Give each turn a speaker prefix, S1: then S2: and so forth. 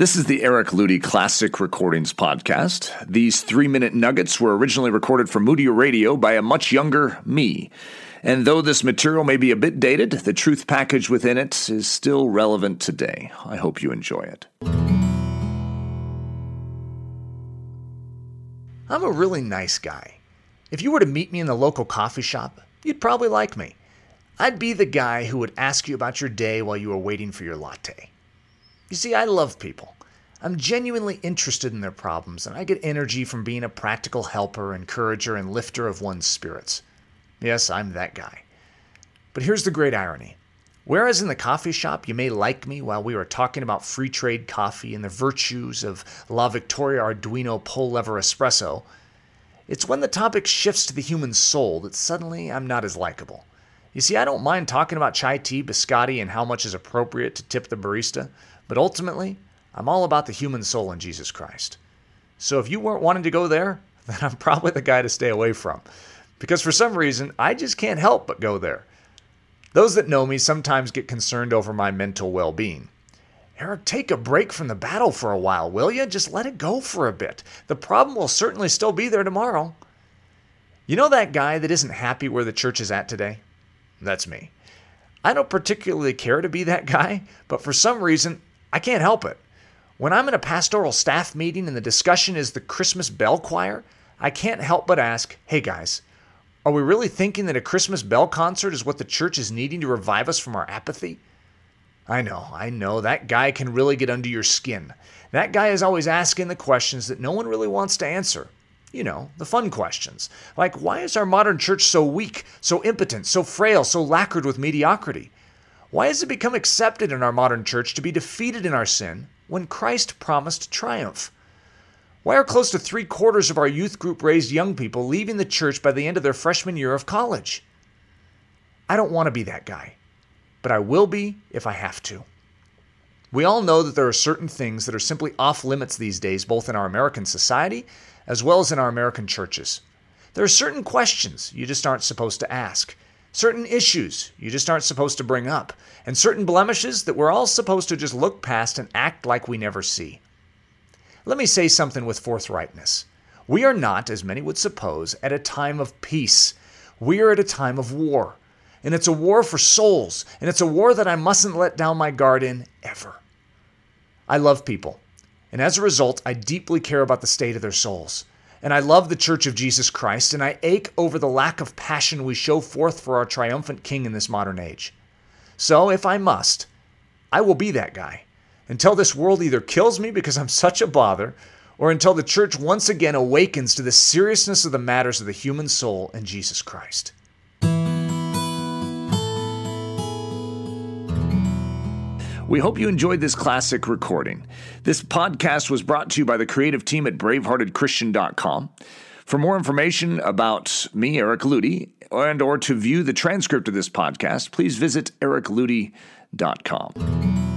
S1: This is the Eric Ludy Classic Recordings Podcast. These three minute nuggets were originally recorded for Moody Radio by a much younger me. And though this material may be a bit dated, the truth package within it is still relevant today. I hope you enjoy it.
S2: I'm a really nice guy. If you were to meet me in the local coffee shop, you'd probably like me. I'd be the guy who would ask you about your day while you were waiting for your latte. You see, I love people. I'm genuinely interested in their problems, and I get energy from being a practical helper, encourager, and lifter of one's spirits. Yes, I'm that guy. But here's the great irony. Whereas in the coffee shop you may like me while we were talking about free trade coffee and the virtues of La Victoria Arduino pull lever espresso, it's when the topic shifts to the human soul that suddenly I'm not as likable. You see, I don't mind talking about chai tea, biscotti, and how much is appropriate to tip the barista, but ultimately, I'm all about the human soul in Jesus Christ. So if you weren't wanting to go there, then I'm probably the guy to stay away from. Because for some reason, I just can't help but go there. Those that know me sometimes get concerned over my mental well being. Eric, take a break from the battle for a while, will you? Just let it go for a bit. The problem will certainly still be there tomorrow. You know that guy that isn't happy where the church is at today? That's me. I don't particularly care to be that guy, but for some reason, I can't help it. When I'm in a pastoral staff meeting and the discussion is the Christmas bell choir, I can't help but ask, hey guys, are we really thinking that a Christmas bell concert is what the church is needing to revive us from our apathy? I know, I know, that guy can really get under your skin. That guy is always asking the questions that no one really wants to answer. You know, the fun questions. Like, why is our modern church so weak, so impotent, so frail, so lacquered with mediocrity? Why has it become accepted in our modern church to be defeated in our sin when Christ promised triumph? Why are close to three quarters of our youth group raised young people leaving the church by the end of their freshman year of college? I don't want to be that guy, but I will be if I have to. We all know that there are certain things that are simply off limits these days, both in our American society as well as in our American churches. There are certain questions you just aren't supposed to ask, certain issues you just aren't supposed to bring up, and certain blemishes that we're all supposed to just look past and act like we never see. Let me say something with forthrightness. We are not, as many would suppose, at a time of peace. We are at a time of war. And it's a war for souls, and it's a war that I mustn't let down my guard in ever. I love people. And as a result, I deeply care about the state of their souls. And I love the Church of Jesus Christ, and I ache over the lack of passion we show forth for our triumphant King in this modern age. So, if I must, I will be that guy until this world either kills me because I'm such a bother, or until the church once again awakens to the seriousness of the matters of the human soul in Jesus Christ.
S1: We hope you enjoyed this classic recording. This podcast was brought to you by the creative team at braveheartedchristian.com. For more information about me, Eric Ludy, and or to view the transcript of this podcast, please visit ericludy.com.